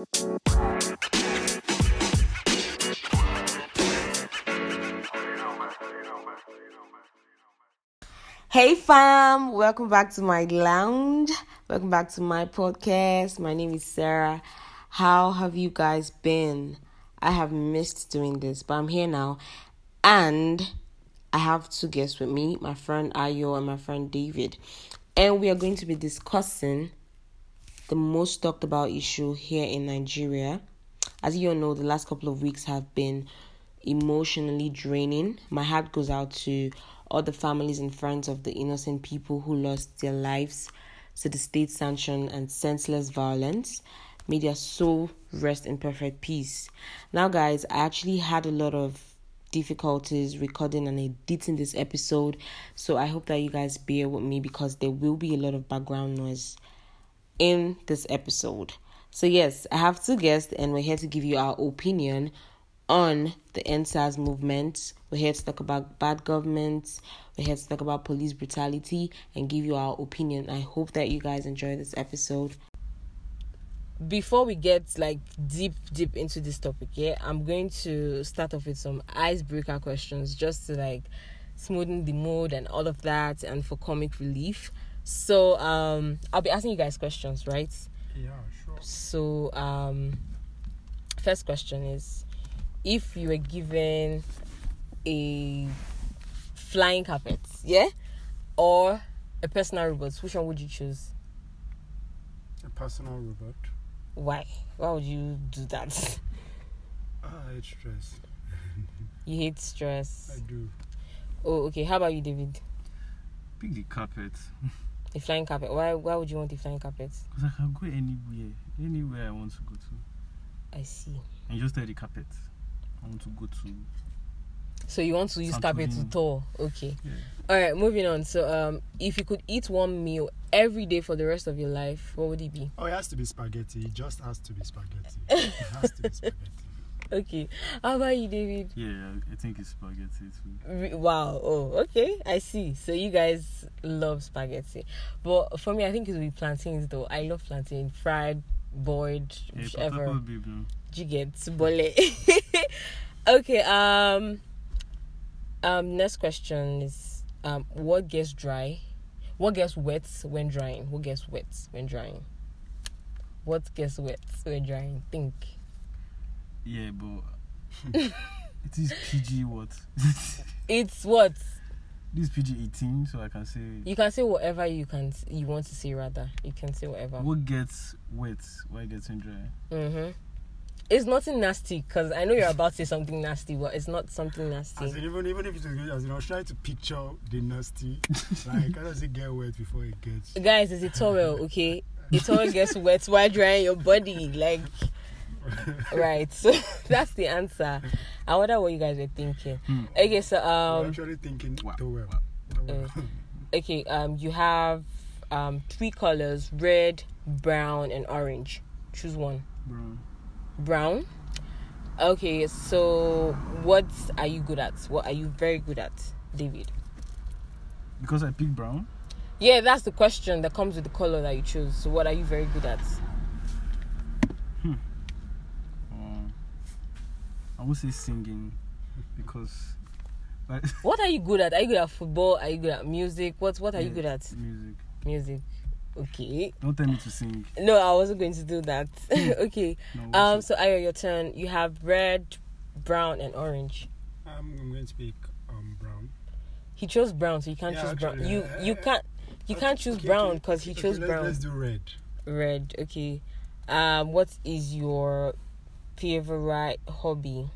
Hey fam, welcome back to my lounge. Welcome back to my podcast. My name is Sarah. How have you guys been? I have missed doing this, but I'm here now. And I have two guests with me, my friend Ayo and my friend David. And we are going to be discussing the most talked about issue here in Nigeria. As you all know, the last couple of weeks have been emotionally draining. My heart goes out to all the families and friends of the innocent people who lost their lives to the state sanctioned and senseless violence. May their soul rest in perfect peace. Now, guys, I actually had a lot of difficulties recording and editing this episode, so I hope that you guys bear with me because there will be a lot of background noise in this episode. So, yes, I have two guests, and we're here to give you our opinion on the EndSARS movement. We're here to talk about bad government. We're here to talk about police brutality and give you our opinion. I hope that you guys enjoy this episode. Before we get like deep, deep into this topic, yeah, I'm going to start off with some icebreaker questions just to like smoothen the mood and all of that and for comic relief. So um I'll be asking you guys questions, right? Yeah, sure. So um first question is if you were given a flying carpet, yeah, or a personal robot, which one would you choose? A personal robot. Why? Why would you do that? Ah, it's stress. You hate stress. I do. Oh, okay. How about you, David? Pick the carpet. A flying carpet. Why? Why would you want a flying carpet? Because I can go anywhere. Anywhere I want to go to. I see. And just tell the carpet. I want to go to. So you want to use carpet to tour? Okay. Yeah. All right. Moving on. So, um, if you could eat one meal every day for the rest of your life, what would it be? Oh, it has to be spaghetti. It just has to be spaghetti. it has to be spaghetti. Okay. How about you, David? Yeah, I- think it's spaghetti too. Wow. Oh, okay. I see. So you guys love spaghetti, but for me, I think it would be plantains. Though I love plantain, fried, boiled, Yeah, whichever. You get bole. okay. Um. Um. Next question is um. What gets dry? What gets wet when drying? What gets wet when drying? What gets wet when drying? Think. Yeah, but it is PG what? It's what this is PG 18, so I can say you can say. Whatever you can. You want to say rather. You can say whatever. what gets wet, why getting dry. Mm-hmm. It's nothing nasty because I know you're about to say something nasty, but it's not something As nasty. in, even even if it's good, as in, I was trying to picture the nasty. like, how does it get wet before it gets? Guys, it's a towel, okay? A towel gets wet while drying your body, like right. So that's the answer. I wonder what you guys were thinking. Hmm. Okay, so I'm um, actually thinking Wow, towel. wow. Towel. okay, um, you have um three colors: red, brown, and orange. Choose one. Bro. Brown. Okay, so what are you good at? What are you very good at, David? Because I picked brown. Yeah, that's the question that comes with the color that you choose. So, what are you very good at? Um, I would say singing because like What are you good at? Are you good at football? Are you good at music? What What are you good at? Music. Music. Okay. Don't tell me to sing. No, I wasn't going to do that. okay. No, Um. what's So, Ayo, your turn. You have red, brown, and orange. I'm, I'm going to pick um brown. He chose brown, so you can't Yeah, choose brown. actually, You uh, You can't. You can't choose Okay, brown okay, because he okay, chose let's, brown. Let's do red. Red. Okay. Um. What is your favorite hobby?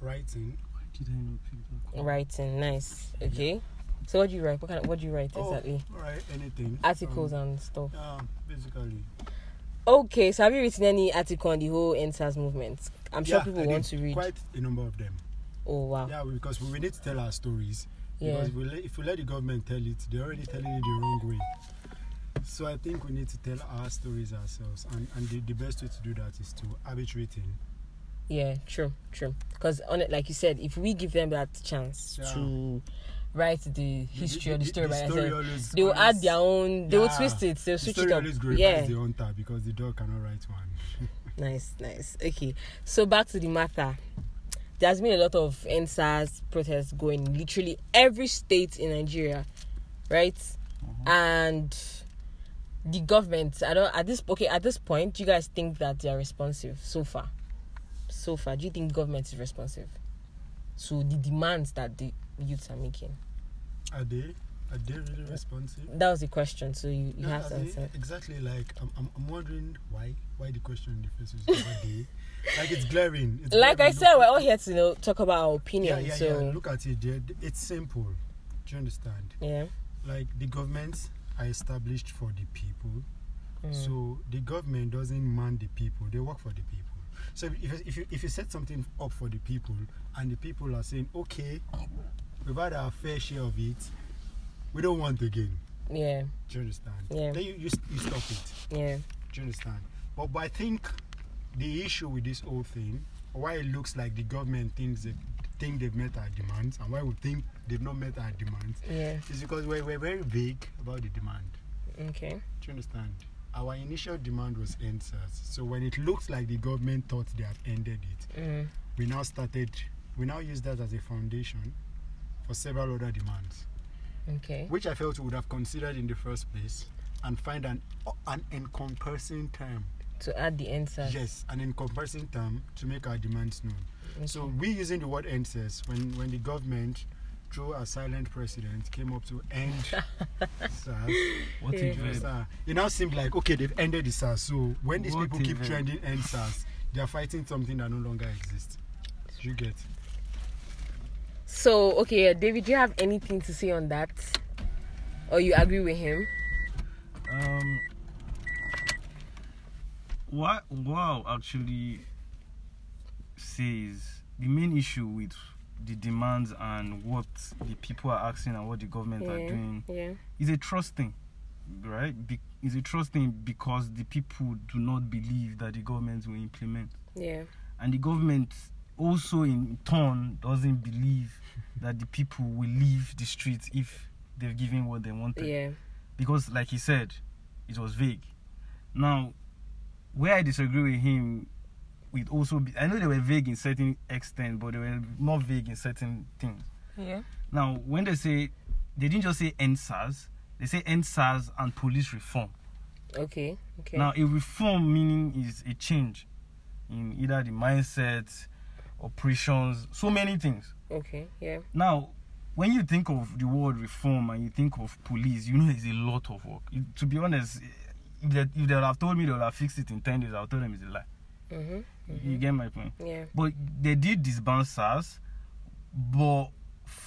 Writing. Why did I pick that? Writing. Nice. Okay. So what do you write? What kind of what do you write Oh, exactly? right. Anything. Articles Um, and stuff. yeah, basically. Okay, so have you written any article on the whole EndSARS movement? I'm sure Yeah, people want to read. Quite a number of them. Oh wow. Yeah, because we need to tell our stories. Yeah. Because we let, if we let the government tell it, they're already telling it the wrong way. So I think we need to tell our stories ourselves, and, and the, the best way to do that is to have it written. Yeah, true, true. Because on it, like you said, if we give them that chance Yeah. to write the history or the story by themselves, they will add their own. They will twist it. They'll The switch it up. Yeah, the hunter because the dog cannot write one. Nice, nice. Okay, so back to the matter. There's been a lot of EndSARS protests going literally every state in Nigeria, right? Uh-huh. And the government, I don't at this okay at this point, do you guys think that they are responsive so far? So far, do you think government is responsive to the demands that the youths are making? Are they? Are they really responsive? That was the question, so you, you No, have to they- answer. Exactly. Like I'm, I'm, I'm wondering why, why the question in the first place is are they? Like it's glaring. It's Like I said, Look- we're all here to you know talk about our opinion. yeah, so yeah. Look at it. It's simple. Do you understand? yeah. Like the governments are established for the people. Mm. So the government doesn't man the people; they work for the people. So if if you, if you set something up for the people, and the people are saying, "Okay, we've had our fair share of it, we don't want again," Yeah, do you understand? Yeah. Then you, you, you stop it. yeah, Do you understand? But, but I think the issue with this whole thing, why it looks like the government thinks they think they've met our demands, and why we think they've not met our demands, yeah. is because we're, we're very vague about the demand. Okay. Do you understand? Our initial demand was EndSARS. So when it looks like the government thought they have ended it, Mm. we now started, we now use that as a foundation for several other demands, Okay. which I felt we would have considered in the first place and find an, an encompassing term. To add the answer. Yes, an encompassing term to make our demands known. Okay. So we using the word EndSARS when, when the government, through a silent president, came up to end SARS. What Yeah. a You It now seemed like okay, they've ended the SARS. So when these What people keep even? trending end SARS, they are fighting something that no longer exists. You get? So okay, David, do you have anything to say on that, or you agree with him? Um, what wow actually says the main issue with the demands and what the people are asking and what the government are doing Yeah. is a trust thing, right? Be- is a trust thing because the people do not believe that the government will implement, Yeah. and the government also in turn doesn't believe that the people will leave the streets if they've given what they wanted Yeah. because like he said it was vague now where i disagree with him with also be, i know they were vague in certain extent but they were more vague in certain things Yeah. now when they say they didn't just say end SARS, they say end SARS and police reform Okay. Okay. now a reform meaning is a change in either the mindset operations so many things okay. Yeah. now, when you think of the word reform and you think of police, you know it's a lot of work. You- to be honest, if they, if they would have told me they would have fixed it in 10 days, I would tell them it's a lie. Mhm. You get my point? Yeah. But they did disband SARS, but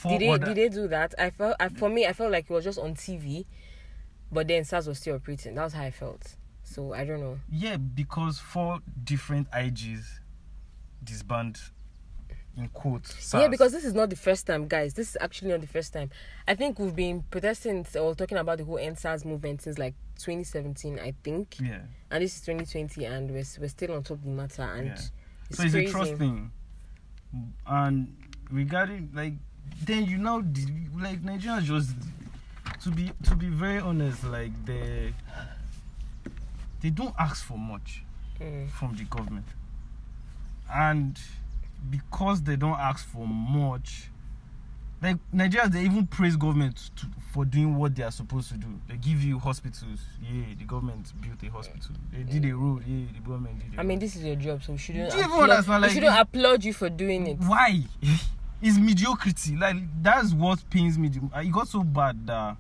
Did they other, did they do that? I felt I, for me I felt like it was just on TV, but then SARS was still operating. That's how I felt. So I don't know. yeah, because four different IGs disband in quotes. SARS. Yeah, because this is not the first time, guys. This is actually not the first time. I think we've been protesting or talking about the whole EndSARS movement since like 2017, I think. yeah, And this is 2020, and we're, we're still on top of the matter. And Yeah. it's so it's crazy. a trust thing. And regarding like, then you now like Nigerians just to be to be very honest, like they they don't ask for much Mm. from the government, and because they don't ask for much. Like Nigerians, they even praise government to, for doing what they are supposed to do. They give you hospitals. Yeah, the government built a hospital. They did a road. Yeah, the government did. I mean, road. this is your job, so we shouldn't. Do you applaud, understand, we like, shouldn't this- applaud you for doing it. why it's mediocrity like that's what pains me the- it got so bad that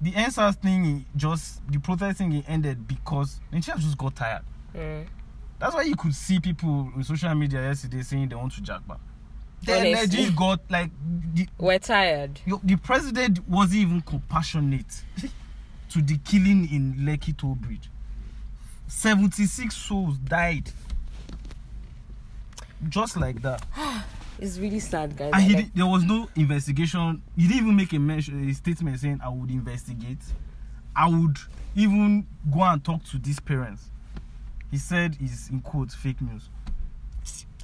the answers thing just the protesting it ended because Nigerians just got tired Mm. That's why you could see people on social media yesterday saying they want to jack back. The Honestly. energy got like the, We're tired. yo- the president wasn't even compassionate to the killing in Lekki Toll Bridge. 76 souls died. Just like that. It's really sad, guys. and Like, there was no investigation. He didn't even make a mention a statement saying i would investigate. I would even go and talk to these parents he said is in quotes fake news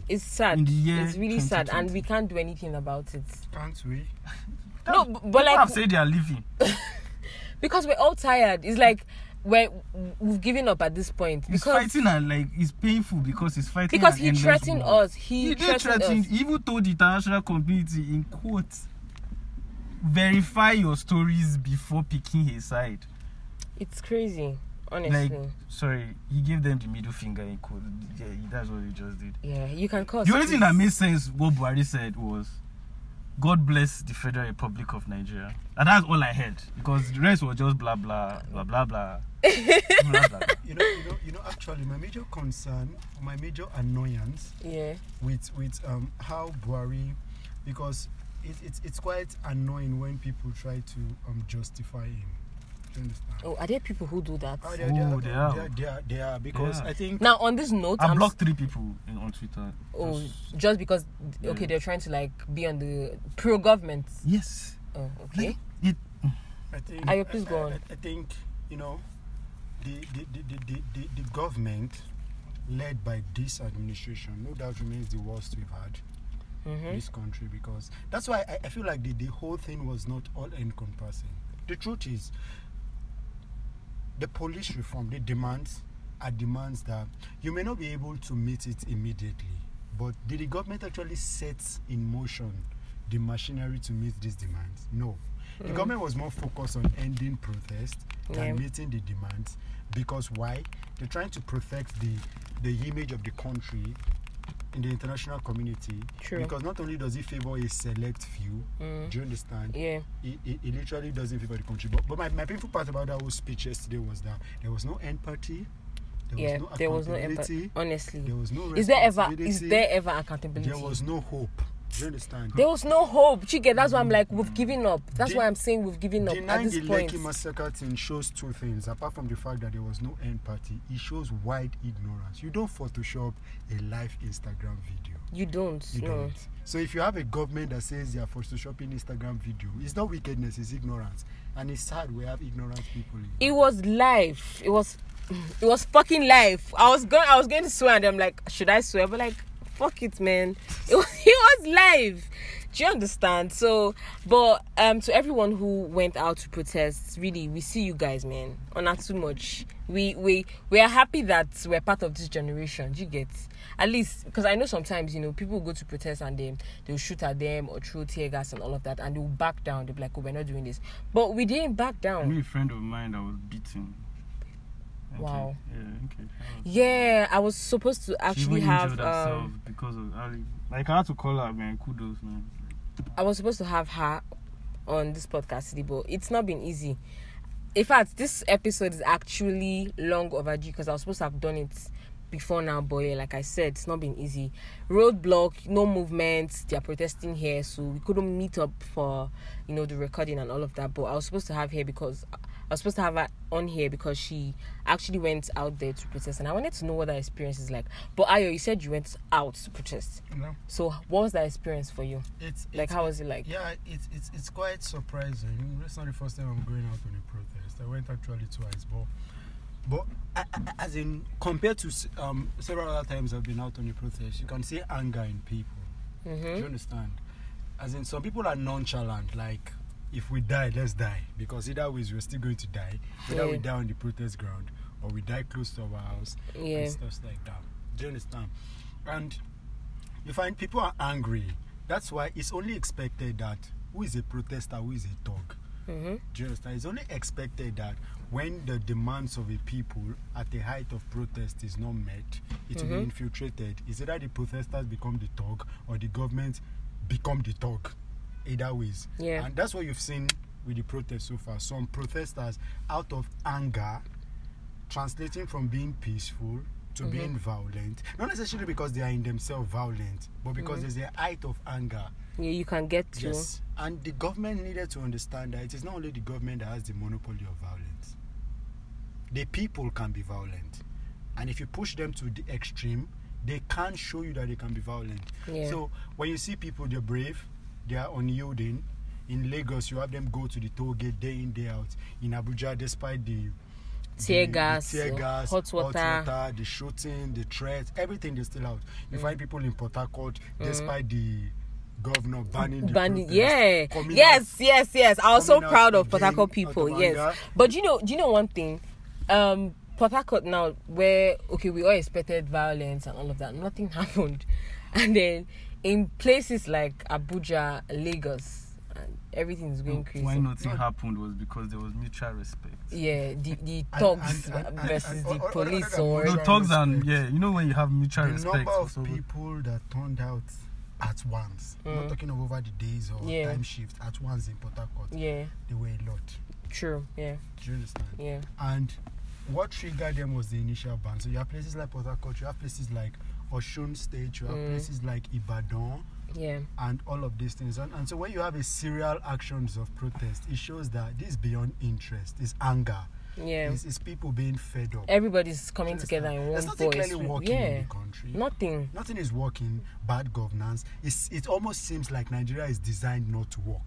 it's sad. It's really sad, and 2020. we can't do anything about it. Can't we? No, but People like have said they are leaving because we're all tired. It's like we're, we've given up at this point He's because fighting and like it's painful because he's fighting. because he threatened war. us. He, He threatened, threaten. us. He even told the international community in quotes, verify your stories before picking his side. It's crazy, honestly. Like, sorry, he gave them the middle finger in quotes. Yeah, that's what he just did. yeah, you can cause. The only thing that made sense what Buhari said was, "God bless the Federal Republic of Nigeria," and that's all I heard because the rest was just blah blah blah blah blah. blah, blah. You know, you know, you know. Actually, my major concern, my major annoyance Yeah. with with um how Buhari, because it, it's it's quite annoying when people try to um justify him. Do you understand? Oh, are there people who do that? Oh, they, are- they, are, they they, are. are, they are they are because Yeah. I think Now, on this note, I I'm blocked three people in, on Twitter. Oh, Just- just because okay, Yeah. they're trying to like be on the pro government. yes. Oh, okay. It, I think Ayo, please I, go on. I, I think you know the the, the, the, the, the the government led by this administration no doubt remains the worst we've had in hmm this country because that's why I, I feel like the, the whole thing was not all encompassing. The truth is the police reform, the demands are demands that you may not be able to meet it immediately. But did the government actually set in motion the machinery to meet these demands? No. The hmm. government was more focused on ending protest than Yeah. meeting the demands because why? They're trying to protect the the image of the country in the international community. True. Because not only does it favor a select few, Mm. do you understand? Yeah. It, it, it literally doesn't favor the country. But, but my, my painful part about that whole speech yesterday was that there was no empathy, there yeah. was no there was no empathy. Honestly, there was no is there ever is there ever accountability? there was no hope. Do you understand? There was no hope. Chike, that's why I'm like, we've given up. That's De- why I'm saying we've given up at this the point. Lekki massacre thing shows two things. Apart from the fact that there was no empathy, it shows wide ignorance. You don't Photoshop a live Instagram video. You don't. You no. don't. So if you have a government that says they are photoshopping Instagram video, it's not wickedness, it's ignorance. And it's sad we have ignorant people. It was live. It was it was fucking live. I was going I was going to swear and I'm like, should I swear? But like, fuck it, man. It was it was live. Do you understand? So but um to everyone who went out to protest, really we see you guys, man. Or not too much. We we we are happy that we're part of this generation. Do you get at least because I know sometimes you know people go to protest and they they'll shoot at them or throw tear gas and all of that and they'll back down. They'll be like, oh, we're not doing this. But we didn't back I down. knew a friend of mine that was beaten. Okay. Wow. Yeah, okay. Yeah, I was supposed to actually have um because of Ali. Like I had to call her, man. Kudos, man. I was supposed to have her on this podcast today, but it's not been easy. In fact, this episode is actually long overdue because I was supposed to have done it before now, but yeah, like I said, it's not been easy. Roadblock, no movement. They are protesting here, so we couldn't meet up for you know the recording and all of that. But I was supposed to have her because I was supposed to have her on here because she actually went out there to protest, and I wanted to know what that experience is like. But Ayo, you said you went out to protest. Know? So what was that experience for you? It's, Like, it's- how was it like? Yeah, it's it's it's quite surprising. It's not the first time I'm going out on a protest. I went actually twice, but but as in compared to um, several other times I've been out on a protest, you can see anger in people. Do you Mm-hmm. understand? As in, some people are nonchalant. Like, if we die, let's die because either ways we're still going to die. Either we die on the protest ground or we die close to our house Yeah. and stuff like that. Do you understand? And you find people are angry. That's why it's only expected that who is a protester, who is a thug. Mm-hmm. Do you understand? It's only expected that when the demands of a people at the height of protest is not met, it will be Mhm. infiltrated. Is either the protesters become the thug or the government become the thug. Either ways. Yeah. And that's what you've seen with the protest so far. Some protesters, out of anger, translating from being peaceful to Mhm. being violent. Not necessarily because they are in themselves violent, but because Mhm. there's a height of anger Yeah, you can get to. Yes, and the government needed to understand that it is not only the government that has the monopoly of violence. The people can be violent, and if you push them to the extreme, they can show you that they can be violent. Yeah. So when you see people, they're brave, they are unyielding. In Lagos, you have them go to the toll gate day in day out. In Abuja, despite the Tear gas, tear uh, gas, hot water. the shooting, the threats, everything is still out. You find people in Port Harcourt, despite the governor banning the Banning, protest, yeah, yes, yes, yes. I was so proud of Port Harcourt people. Yes, but you know, do you know one thing? um Port Harcourt now where okay we all expected violence and all of that nothing happened and then in places like Abuja Lagos and everything's going crazy Why nothing happened was because there was mutual respect. yeah the the thugs and- and- and- versus and- the or- or- or- police or- or No thugs and yeah, you know when you have mutual the respect. number of somebody. people that turned out at once, not talking of over the days or Mm. Yeah. time shift, at once in Port Harcourt, yeah they were a lot. true yeah Do you understand? yeah And what triggered them was the initial ban. So you have places like Port Harcourt, you have places like Oshun State, you have Mm. places like Ibadan, yeah and all of these things. And, and so when you have a serial actions of protest, it shows that this is beyond interest, it's anger, yeah it's, it's people being fed up. everybody's coming together in one There's nothing voice clearly working yeah in the country. nothing Nothing is working. Bad governance. It's, it almost seems like Nigeria is designed not to work.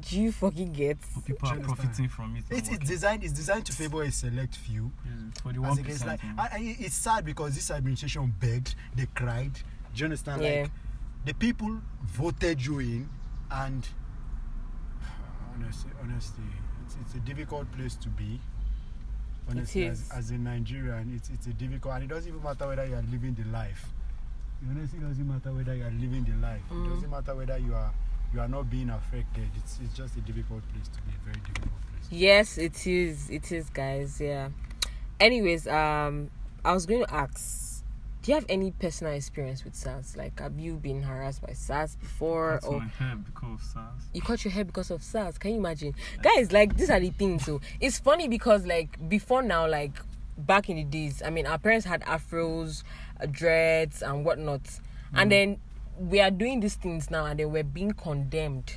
Do you fucking get People are understand? profiting from it. and It's, it's designed. It's designed to favor a select few. Yeah, for the one against like, and, and it's sad because this administration begged, they cried. Do you understand? Yeah. Like the people voted you in, and honestly, honestly, it's, it's a difficult place to be. Honestly, as, as a Nigerian, it's it's a difficult, and it doesn't even matter whether you are living the life. It honestly doesn't matter whether you are living the life. Mm. It doesn't matter whether you are you are not being affected. It's it's just a difficult place to be. A very difficult place. Yes, it is. It is, guys. Yeah. Anyways, um, I was going to ask, do you have any personal experience with SARS? Like, have you been harassed by SARS before, Cut or my hair because of SARS. you cut your hair because of SARS? Can you imagine, guys? Like, these are the things. So it's funny because, like, before now, like back in the days, I mean, our parents had afros, uh, dreads, and whatnot, and then we are doing these things now, and then we're being condemned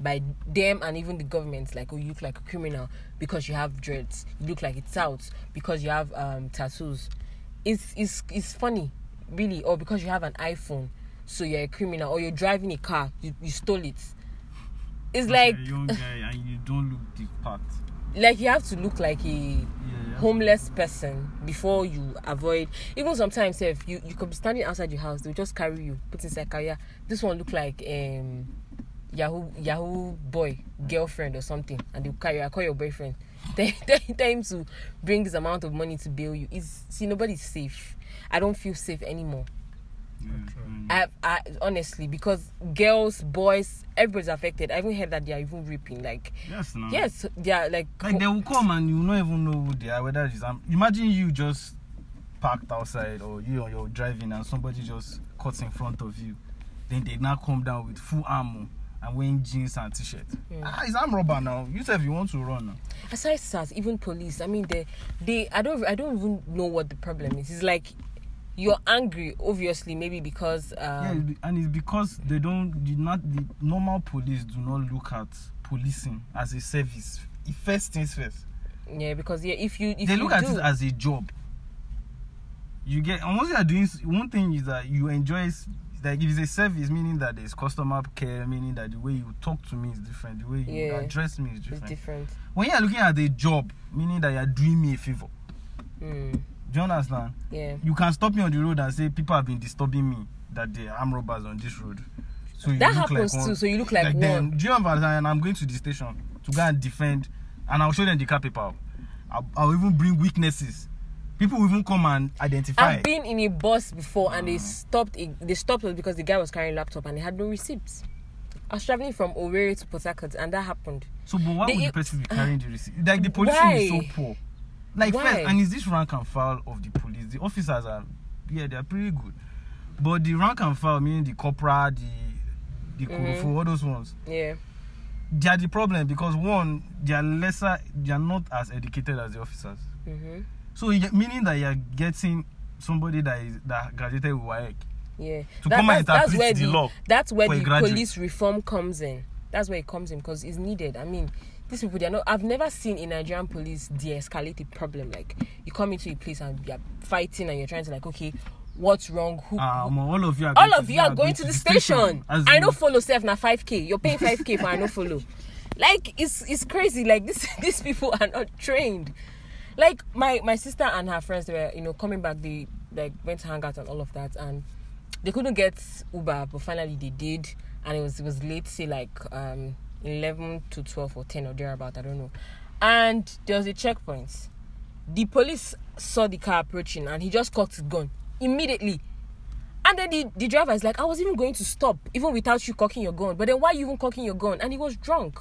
by them and even the government like oh you look like a criminal because you have dreads. You look like it's out because you have um tattoos. It's it's it's funny really or because you have an iphone so you're a criminal or you're driving a car you, you stole it. It's like a young guy and you don't look the part. Like you have to look like a Yeah, homeless person before you avoid even sometimes if you you could be standing outside your house they'll just carry you put inside car yeah. This one look like um yahoo yahoo boy girlfriend or something and they'll carry you I call your boyfriend. Tell, tell, tell him to bring this amount of money to bail you. It's see nobody's safe. I don't feel safe anymore. I, I honestly because girls boys everybody's affected i even heard that they are even raping like yes, no. yes they are like, Like they will come and you not even know who they are. Whether it's um, imagine you just parked outside or you or you're driving and somebody just cuts in front of you, then they now come down with full armor and wearing jeans and t-shirt. Ah, it's arm robber now. You say if you want to run now. aside SARS, even police, I mean, they, they, I don't, I don't even know what the problem is. It's like you're angry, obviously, maybe because, yeah, um, and it's because they don't. The not the normal police do not look at policing as a service. First things first. yeah, because yeah, if you, if they you look at do, it as a job. You get once you are doing one thing is that you enjoy like if it's a service, meaning that there's customer care, meaning that the way you talk to me is different, the way you Yeah. address me is different. different. When you are looking at a job, meaning that you are doing me a favor. Mm, Do you understand? yeah, You can stop me on the road and say people have been disturbing me that they are armed robbers on this road. So that happens like one, too. So you look like, like them. one. Do you understand? And I'm going to the station to go and defend, and I'll show them the car paper. I'll, I'll even bring witnesses. People will even come and identify. I've been in a bus before and Ah. they stopped. A, they stopped us because the guy was carrying laptop and they had no receipts. I was traveling from Owerri to Port Harcourt and that happened. so, but why They- would the person be carrying the receipt? Like the policing is so poor. Like Why? first, and is this rank and file of the police? The officers are, yeah, they are pretty good, but the rank and file, meaning the corporal, the the Mhm. mm all those ones, Yeah, they are the problem because one, they are lesser, they are not as educated as the officers. hmm So meaning that you are getting somebody that is that graduated with WAEC. yeah. To come and that's, that's interpret where the the, law that's where the graduate. police reform comes in. That's where it comes in because it's needed. I mean, these people they're not. I've never seen in Nigerian police de-escalate a problem. Like you come into a place and you're fighting and you're trying to like, okay, what's wrong? Who? Um, all of you are all going of to- you are going to the station. As I don't follow self na 5k. You're paying 5k for I don't follow. Like it's it's crazy. Like this these people are not trained. Like my my sister and her friends they were you know coming back. They like went to hang out and all of that, and they couldn't get Uber, but finally they did, and it was it was late, say like um 11 to 12 or 10 or thereabout. I don't know. And there was a checkpoint. the police saw the car approaching and he just cocked his gun immediately. And then the, the driver is like, I was even going to stop, even without you cocking your gun. But then why you even cocking your gun? And he was drunk.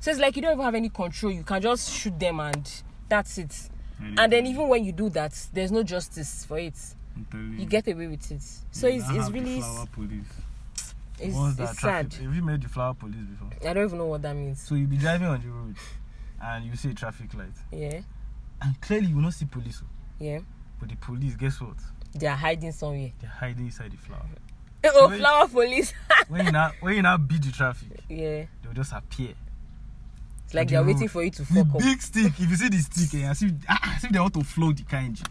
So it's like you don't even have any control. You can just shoot them and that's it. And then even when you do that, there's no justice for it. I'm You get away with it. So Yeah, it's, it's really flower police. It's, What's that it's sad. traffic? Have you met the flower police before? I don't even know what that means. So you be driving on the road and you see a traffic light, Yeah, and clearly you will not see police. oh. yeah. But the police, guess what? They are hiding somewhere. They're hiding inside the flower. Oh, Wait. flower police. when you now when you now beat the traffic, yeah. they'll just appear. It's like the they're road. waiting for you to The fuck up. big stick. If you see the stick, eh, as if, ah, as if they want to flow the engine,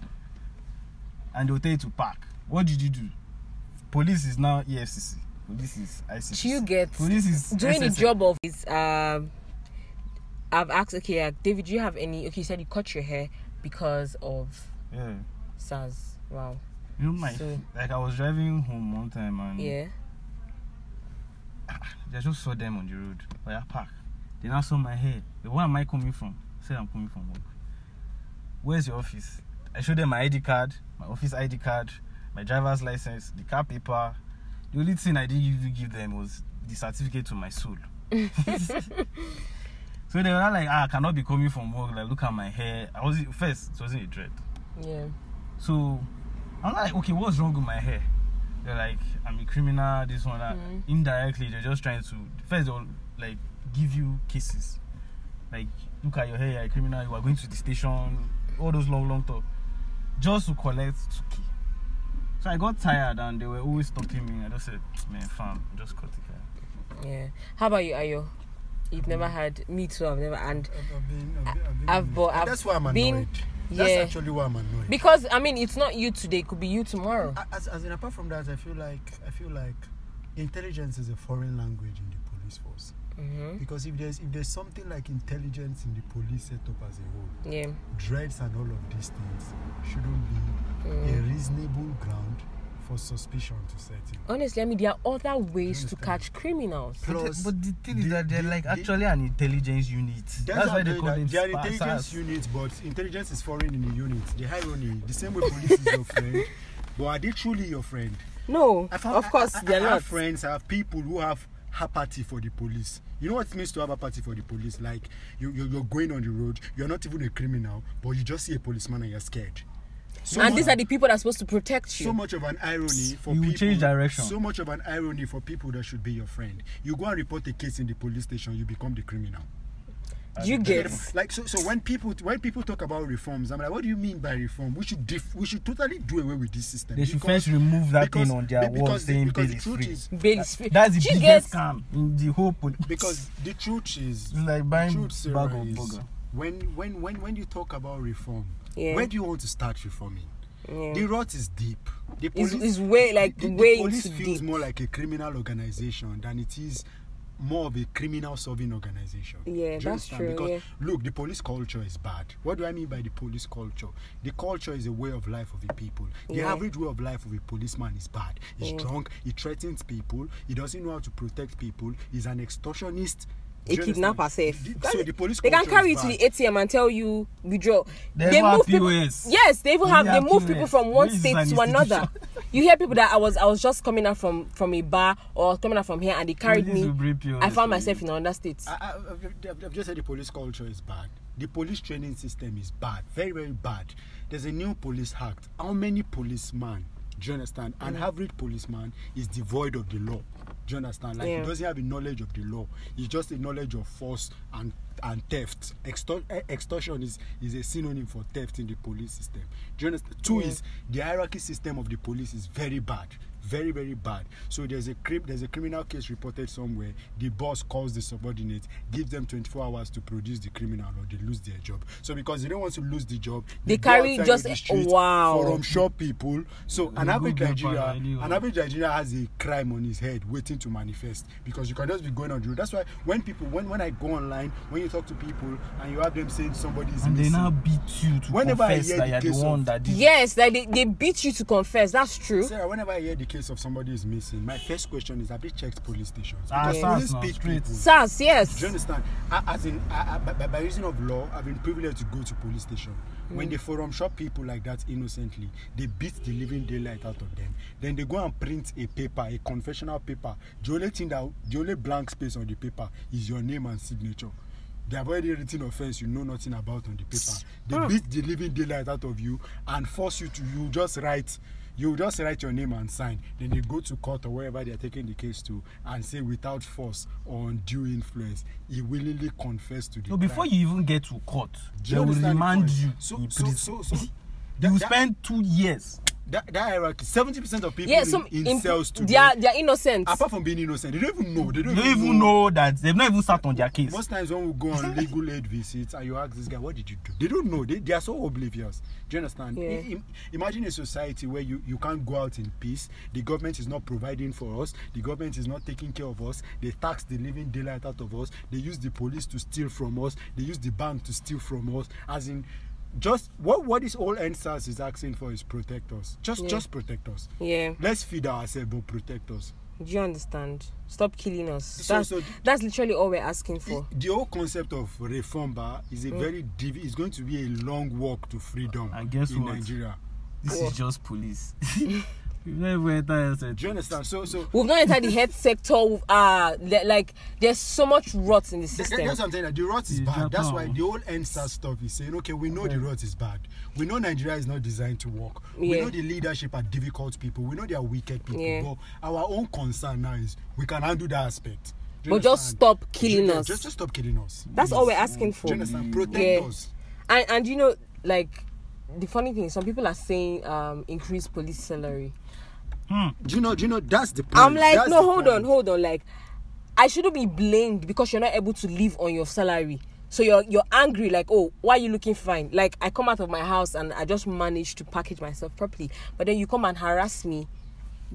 and they'll tell you to park. What did you do? Police is now EFCC. Police is ICC. Do you get Police is doing the job of is um I've asked okay uh, David do you have any okay you said you cut your hair because of Yeah. SARS wow You know, my So- like I was driving home one time and yeah I just saw them on the road. Like I park. They now saw my hair. They, Where am I coming from? I said I'm coming from work. Where's your office? I showed them my ID card, my office ID card, my driver's license, the car paper. The only thing I didn't even give them was the certificate to my soul. so they were like, ah, I cannot be coming from work. Like, look at my hair. I was first, it wasn't a dread. yeah So I'm like, okay, what's wrong with my hair? They're like, I'm a criminal, this one, that. Mhm. Indirectly, they're just trying to first they'll like give you cases. Like, look at your hair, you're a criminal, you are going to the station, all those long, long talk. Just to collect 2K. So I got tired and they were always stopping me. I just said, man, fam, just cut the car. yeah how about you Ayo you've never had me too I've never and I've, I've been, I've been, I've been I've that's why I'm been- annoyed. That's yeah. actually why I'm annoyed. because I mean it's not you today it could be you tomorrow as, as in apart from that, I feel like I feel like intelligence is a foreign language in the police force. mm-hmm. Because if there's if there's something like intelligence in the police setup as a whole, yeah dreads and all of these things shouldn't be a Mm. reasonable ground for suspicion to set in. honestly I mean there are other ways to catch criminals Plus, but the thing is the- that they're the- like the- actually an intelligence unit. That's, why they call them they are intelligence SARS. units, but intelligence is foreign in the unit. The irony, the same way police is your friend, but are they truly your friend? no I found- of course I, I, they're I not have friends, I have people who have apathy for the police. You know what it means to have apathy for the police? Like you, you you're going on the road, you're not even a criminal, but you just see a policeman and you're scared. So and much- these are the people that are supposed to protect you so much of an irony for You people. change direction. So much of an irony for people that should be your friend. You go and report a case in the police station, you become the criminal. Do you get like so so when people when people talk about reforms i'm like what do you mean by reform we should def- we should totally do away with this system They should because- first remove that because- thing on their because wall the- saying because bail the is truth free. is- bail is free That's the you biggest scam in the whole police. because the truth is it's like buying truth, Sarah, bag of is burger. when when when when you talk about reform Yeah. where do you want to start reforming Yeah. the rot is deep the police it's way, like, the, the way police into feels deep. more like a criminal organization than it is more of a criminal solving organization. Yeah, that's true, because yeah. look the police culture is bad. What do i mean by the police culture? The culture is a way of life of the people. The Yeah. average way of life of a policeman is bad. He's Yeah. drunk he threatens people he doesn't know how to protect people he's an extortionist a safe. The- so the police they can carry you to the. ATM and tell you withdraw. They They have move people. POS. Yes, they even They have. They have move POS. people from one state an to another. You hear people that I was I was just coming out from from a bar or coming out from here and they carried me. I found myself in another state. I, I've just said the police culture is bad. The police training system is bad, very, very bad. There's a new police act. How many policemen, do you understand? An average policeman is devoid of the law. Do you understand? Like Yeah. he doesn't have a knowledge of the law. It's just a knowledge of force and and theft. Extor- eh, extortion is, is a synonym for theft in the police system. Do you understand? Two Yeah. is the hierarchy system of the police is very bad very very bad so there's a crim- there's a criminal case reported somewhere the boss calls the subordinate gives them 24 hours to produce the criminal or they lose their job so because they don't want to lose the job They go carry just- the street wow. for sure people so an average nigeria an average nigeria has a crime on his head waiting to manifest because you can just be going on the road that's why when people when when i go online when you talk to people and you have them saying somebody is And they missing now beat you to Whenever I confess hear that the you're the one of- that did. yes, like they, they beat you to confess. That's true. Sarah, whenever I hear the case of somebody is missing, my first question is: Have they checked police stations? Ah, Because SARS police now, pick people. SARS, yes. Do you understand? I, as in, I, I, by, by- by reason of law, I've been privileged to go to police station. When they forum shop people like that innocently, they beat the living daylight out of them. Then they go and print a paper, a confessional paper. The only thing that, the only blank space on the paper is your name and signature. They have already written offense you know nothing about on the paper. They beat the living daylight out of you and force you to you just write you just write your name and sign. Then they go to court or wherever they are taking the case to and say without force or undue influence, he willingly confessed to the So before crime. you even get to court, they will the remand you So, so, prison. so, so, you that, spend two years. That, that hierarchy, seventy percent of people Yeah, in, some in in, cells today, they are they are innocent. apart from being innocent, they don't even know. They don't, You don't even know that they've not even sat on their case. Most times when we go on legal aid visits and you ask this guy, what did you do? They don't know. They, they are so oblivious. Do you understand? Yeah. I- im- imagine a society where you, you can't go out in peace. The government is not providing for us. The government is not taking care of us. They tax the living daylight out of us. They use the police to steal from us. They use the bank to steal from us. As in, just what what this all NSAS is asking for is protect us. Just Yeah. just protect us. yeah. Let's feed ourselves, but protect us. Do you understand? Stop killing us. So- that's so- that's literally all we're asking for. the whole concept of reform bar is a Mm. very div- it's going to be a long walk to freedom And guess in what? Nigeria. This Yeah. is just police. You've never entered a Do you understand? So so We've not entered the health sector. We've, uh, like there's so much rot in the th- th- system. that's what I'm saying. That the rot is bad. That's why the whole NSAS stuff is saying, okay, we know the rot is bad. We know Nigeria is not designed to work. We Yeah. know the leadership are difficult people. We know they are wicked people. Yeah. But our own concern now is we can handle that aspect. Do you But just stop killing us. Just, just stop killing us. That's all we're asking Do for. you understand? Protect Yeah. us. And and you know, like the funny thing, is some people are saying um increase police salary. Hmm. Do you know? Do you know? That's the point. I'm like, That's no, the hold on, hold on. Like, I shouldn't be blamed because you're not able to live on your salary. So you're you're angry, like, oh, why are you looking fine? Like, I come out of my house and I just managed to package myself properly, but then you come and harass me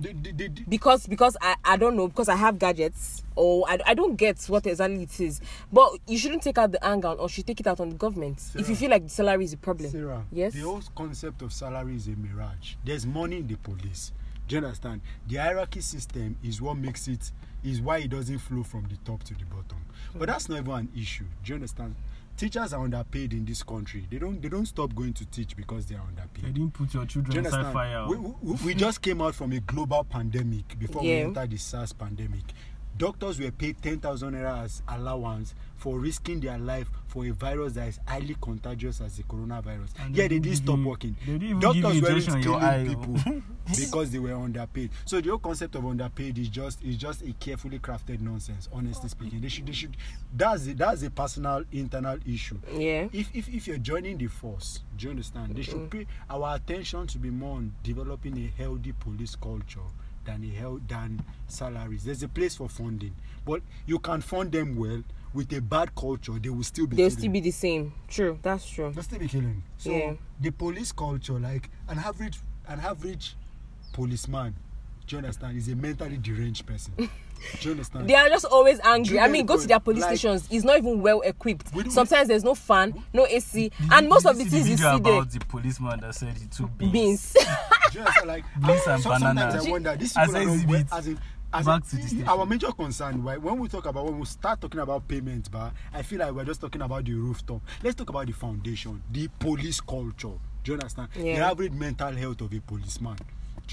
The- the- the- the- because because I, I don't know because I have gadgets or I, I don't get what exactly it is. But you shouldn't take out the anger or should take it out on the government if you Sarah. feel like the salary is a problem. Sarah, yes. the whole concept of salary is a mirage. There's money in the police. Do you understand? The hierarchy system is what makes it, is why it doesn't flow from the top to the bottom. But that's not even an issue. Do you understand? Teachers are underpaid in this country. They don't they don't stop going to teach because they are They underpaid. didn't put your Do you children inside fire. We, we, we just came out from a global pandemic before we Yeah. entered the SARS pandemic. Doctors were paid 10,000 naira as allowance for risking their life for a virus that is highly contagious as the coronavirus. And yeah, they they didn't stop you- working. they didn't Doctors weren't injection in your killing eye, people because they were underpaid. So the whole concept of underpaid is just is just a carefully crafted nonsense. Honestly oh. speaking, they should they should that's a, that's a personal internal issue Yeah. if if if you're joining the force do you understand they should mm. pay our attention to be more on developing a healthy police culture than a hel- than salaries there's a place for funding but you can fund them well with a bad culture they will still be They'll killing. still be the same. True, that's true. they'll still be killing so Yeah. the police culture like an average an average policeman do you understand is a mentally deranged person do you understand They are just always angry. I mean, go to their police like- stations. It's not even well equipped. We Sometimes there's no fan, no AC, Did and most of the things you see there, about the policeman that said he took beans. beans. Understand? Like, Beans and so- sometimes bananas. I wonder, these As people are not well, as in, as Back in, to the station. our major concern, right? When we talk about when we start talking about payments, but I feel like we're just talking about the rooftop. Let's talk about the foundation, the police culture. Do you understand? The Yeah. average mental health of a policeman.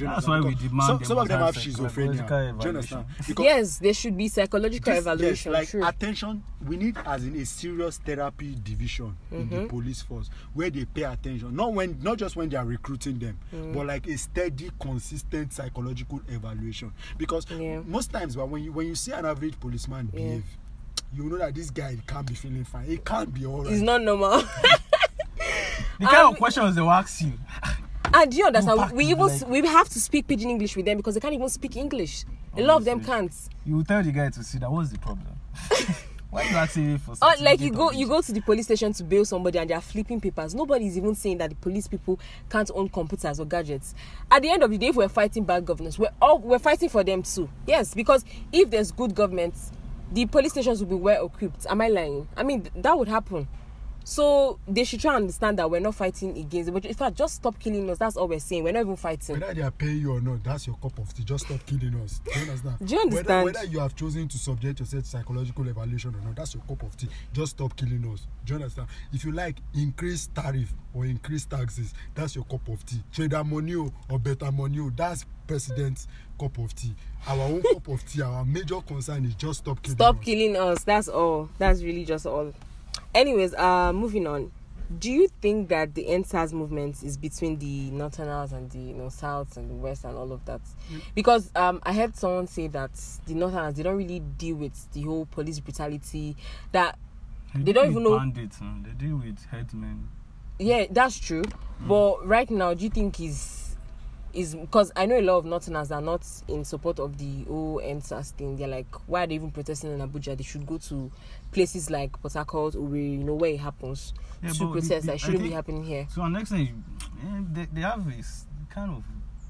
That's why we demand some, some of them have schizophrenia. Do you evaluation. understand? Because yes, there should be psychological this- evaluation. Yes, like true. attention. We need as in a serious therapy division in Mm-hmm. the police force where they pay attention. Not when, not just when they are recruiting them, Mm. but like a steady, consistent psychological evaluation. Because Yeah. most times, but when you when you see an average policeman Yeah. behave, you know that this guy can't be feeling fine. He can't be alright. it's not normal. The kind Um, of questions they will ask you. and do you understand? We even like- we have to speak pidgin English with them because they can't even speak English. A lot of them can't. You will tell the guy to see that. What's the problem? Why you asking me for oh, Or like you go you go to the police station to bail somebody and they are flipping papers. Nobody's even saying that the police people can't own computers or gadgets. At the end of the day, if we're fighting bad governance, we're all we're fighting for them too. Yes, because if there's good government, the police stations will be well equipped. Am I lying? I mean th- that would happen. So they should try and understand that we're not fighting against it. But in fact, just stop killing us. That's all we're saying. We're not even fighting. Whether they are paying you or not, that's your cup of tea. Just stop killing us. Do you understand? Do you understand? Whether, whether you have chosen to subject yourself to psychological evaluation or not, that's your cup of tea. Just stop killing us. Do you understand? If you like, increase tariff or increase taxes. That's your cup of tea. Trader money or better money that's president's cup of tea. Our own cup of tea, our major concern is just stop killing Stop us. killing us. That's all. That's really just all. Anyways, uh, moving on. Do you think that the EndSARS movement is between the Northerners and the you know South and the West and all of that? Because um, I heard someone say that the Northerners they don't really deal with the whole police brutality. That They don't even know- bandits. They deal with headsmen. yeah, that's true. But right now, do you think is is because I know a lot of Northerners are not in support of the whole EndSARS thing. They're like, why are they even protesting in Abuja? They should go to places like Port Harcourt or you know where it happens Yeah, to but the- protest. the- that shouldn't be happening here. So next thing, eh, they, they have this kind of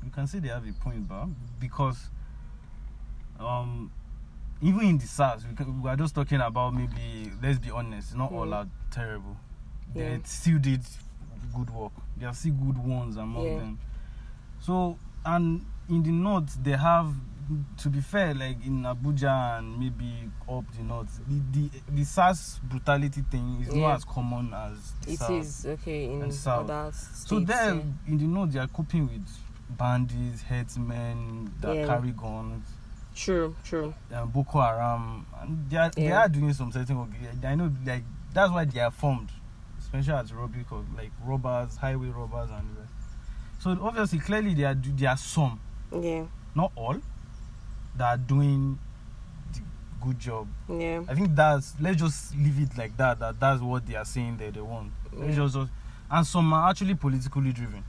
you can say they have a point, but because um even in the SARS, we, can, we are just talking about maybe let's be honest, not all Mm. are terrible. Yeah. They still did good work. There are still good ones among Yeah. them. So and in the north they have to be fair, like in Abuja and maybe up the north, the the, the SARS brutality thing is Yeah. not as common as the It SARS. is okay in and South. other states. So there yeah. in the north they are coping with bandits, headsmen that Yeah. carry guns, True, true. um, Boko Haram, and they are they are doing some certain work. I know like that's why they are formed, especially as robbery, like robbers, highway robbers, and the rest. So obviously, clearly there are there are some, Yeah, not all, that are doing the good job. yeah. I think that's let's just leave it like that. That that's what they are saying that they want. Yeah. just and some are actually politically driven.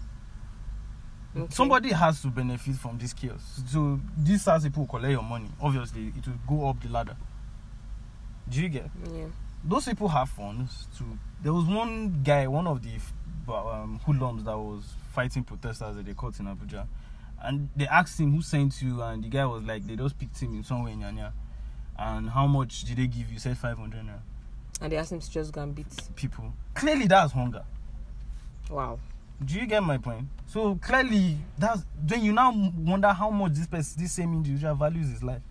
Okay. Somebody has to benefit from this chaos. So these SARS people collect your money. Obviously, it will go up the ladder. Do you get? Yeah. Those people have funds to. There was one guy, one of the um, hoodlums that was fighting protesters that they caught in Abuja, and they asked him who sent you, and the guy was like, they just picked him in somewhere in Yanya. And how much did they give you? He said 500 naira. And they asked him to just go and beat. People. Clearly, that's hunger. Wow. Do you get my point? So clearly, that's then you now wonder how much this person, this same individual values his life.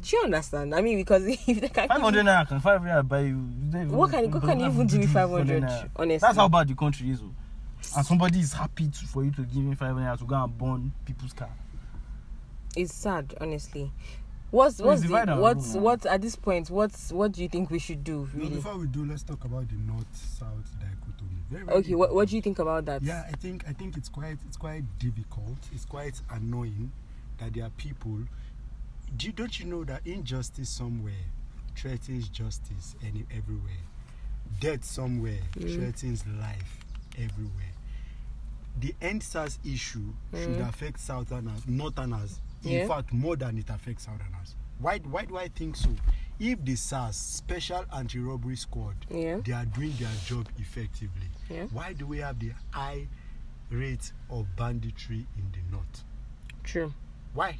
Do you understand? I mean, because if they can Five hundred naira can five naira buy you. you What can- what can you even do with 500, naira. honestly? That's how bad the country is. oh. And somebody is happy to, for you to give him five naira to go and burn people's car. it's sad, honestly. What's what's the, what's rule, what at this point? What's what do you think we should do? Now, Really? before we do, let's talk about the north-south dichotomy. Very, very Okay. What what do you think about that? Yeah, I think I think it's quite it's quite difficult. It's quite annoying that there are people. Do you, don't you know that injustice somewhere threatens justice any everywhere? Death somewhere Mm. threatens life everywhere. The EndSARS issue should Mm. affect Southerners, Northerners. In Yeah. fact, more than it affects Southerners. Why? Why do I think so? If the SARS Special Anti-Robbery Squad Yeah. they are doing their job effectively. Yeah. Why do we have the high rate of banditry in the north? True. Why?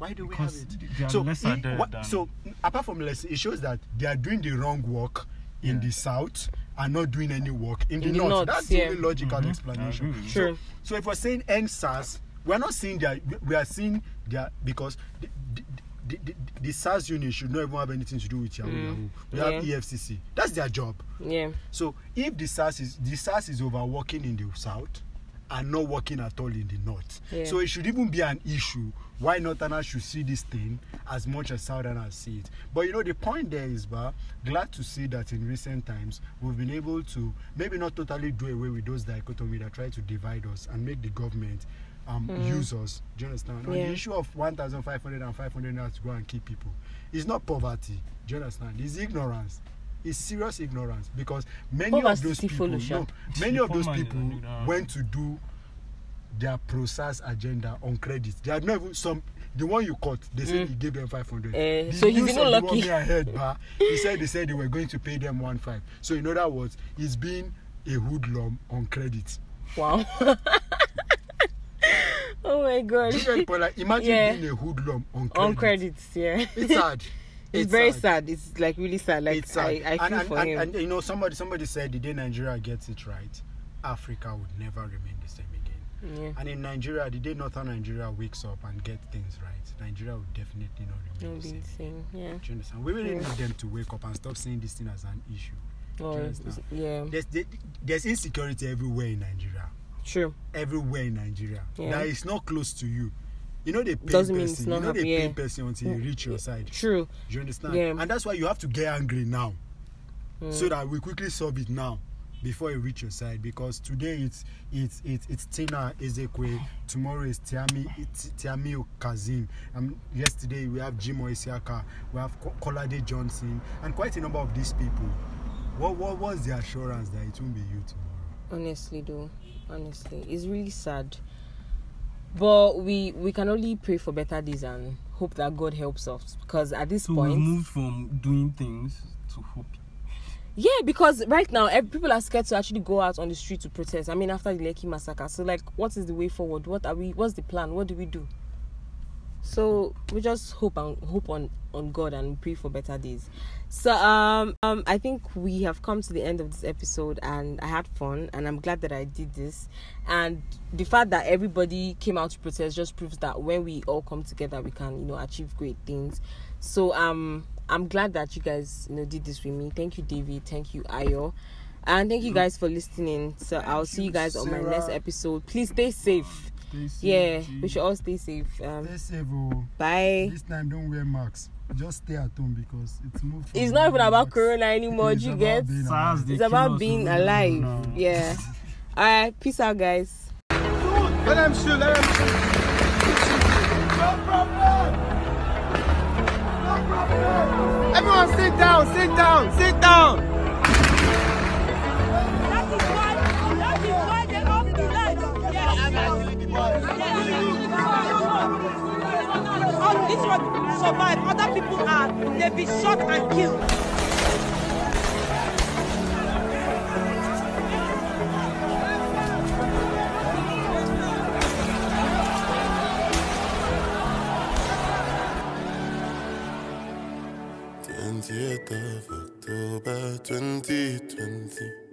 Why do we have it? so, lesser it- what- than- so apart from less, it shows that they are doing the wrong work in Yeah. the south and not doing any work in, In the, the north. north, That's the only logical Mhm. Explanation. agree with you. True. So if we're saying EndSARS, we're not seeing that we are seeing that because the, the, the, the, the SARS unit should not even have anything to do with Yahoo Mm. Yahoo. We have Yeah. EFCC. That's their job. Yeah. So if the SARS is the SARS is overworking in the south and not working at all in the north. Yeah. So it should even be an issue why Northerners should see this thing as much as Southerners see it. But you know the point there is, but glad to see that in recent times we've been able to maybe not totally do away with those dichotomy that try to divide us and make the government um, use us. Do you understand? On Mm. The issue of 1,500 and 500 naira to go and kill people, it's not poverty. Do you understand? It's ignorance. It's serious ignorance because many of those people, no, many of those is people went to do their process agenda on credit. They had not even some. The one you caught, they said Mm. he gave them 500. Eh, the so he's the one lucky. me I heard, bah, he said they said they were going to pay them one five. So in other words, he's been a hoodlum on credit. Wow. oh my god. Like, imagine Yeah. being a hoodlum on credit. On credits, yeah. It's hard. It's, It's very sad. sad. It's like really sad. Like it's sad. I, I feel and, and, for and, him. and, you know, somebody somebody said the day Nigeria gets it right, Africa would never remain the same again. yeah. And in Nigeria, the day Northern Nigeria wakes up and gets things right, Nigeria will definitely not remain It'll the same. same. Yeah. Do you understand? We really Yeah. need them to wake up and stop seeing this thing as an issue. Or, yeah. There's there- there's insecurity everywhere in Nigeria. True. Everywhere in Nigeria. Yeah. That is not close to you. You know they pay Doesn't mean it's person. not You know they happen- pay yeah. person until you reach your side. True. Do you understand? Yeah. And that's why you have to get angry now. Mm. So that we quickly solve it now before you reach your side. Because today it's it's it's, it's Tina Ezekwe, tomorrow is Tiami it's Tiami Kazim. Um yesterday we have Jim Isiaka, we have Ko- Kolade Johnson, and quite a number of these people. What what was the assurance that it won't be you tomorrow? honestly though honestly it's really sad but we we can only pray for better days and hope that god helps us. Because at this So we point moved from doing things to hope. yeah because right now people are scared to actually go out on the street to protest. I mean after the lekki massacre. So like what is the way forward? What are we what's the plan? What do we do? So we just hope and hope on on god and pray for better days so um um i think we have come to the end of this episode and i had fun and i'm glad that i did this. And the fact that everybody came out to protest just proves that when we all come together we can you know achieve great things. So um i'm glad that you guys you know did this with me. Thank you david. Thank you ayo. And thank you guys for listening. So i'll see you guys on my next episode. Please stay safe. Stay safe, yeah G. we should all stay safe. Um Stay safe, oh. bye. This time don't wear masks. Just stay at home because it's moved. from it's not even about corona anymore It's you about get being SARS, alive. it's about being alive No. yeah all right peace out guys Let them shoot, let them shoot. No problem. No problem. Everyone sit down, sit down, sit down. That is why, that is why they off the lights. All this one survive. Other people are, they be shot and killed. Twentieth of October, 2020.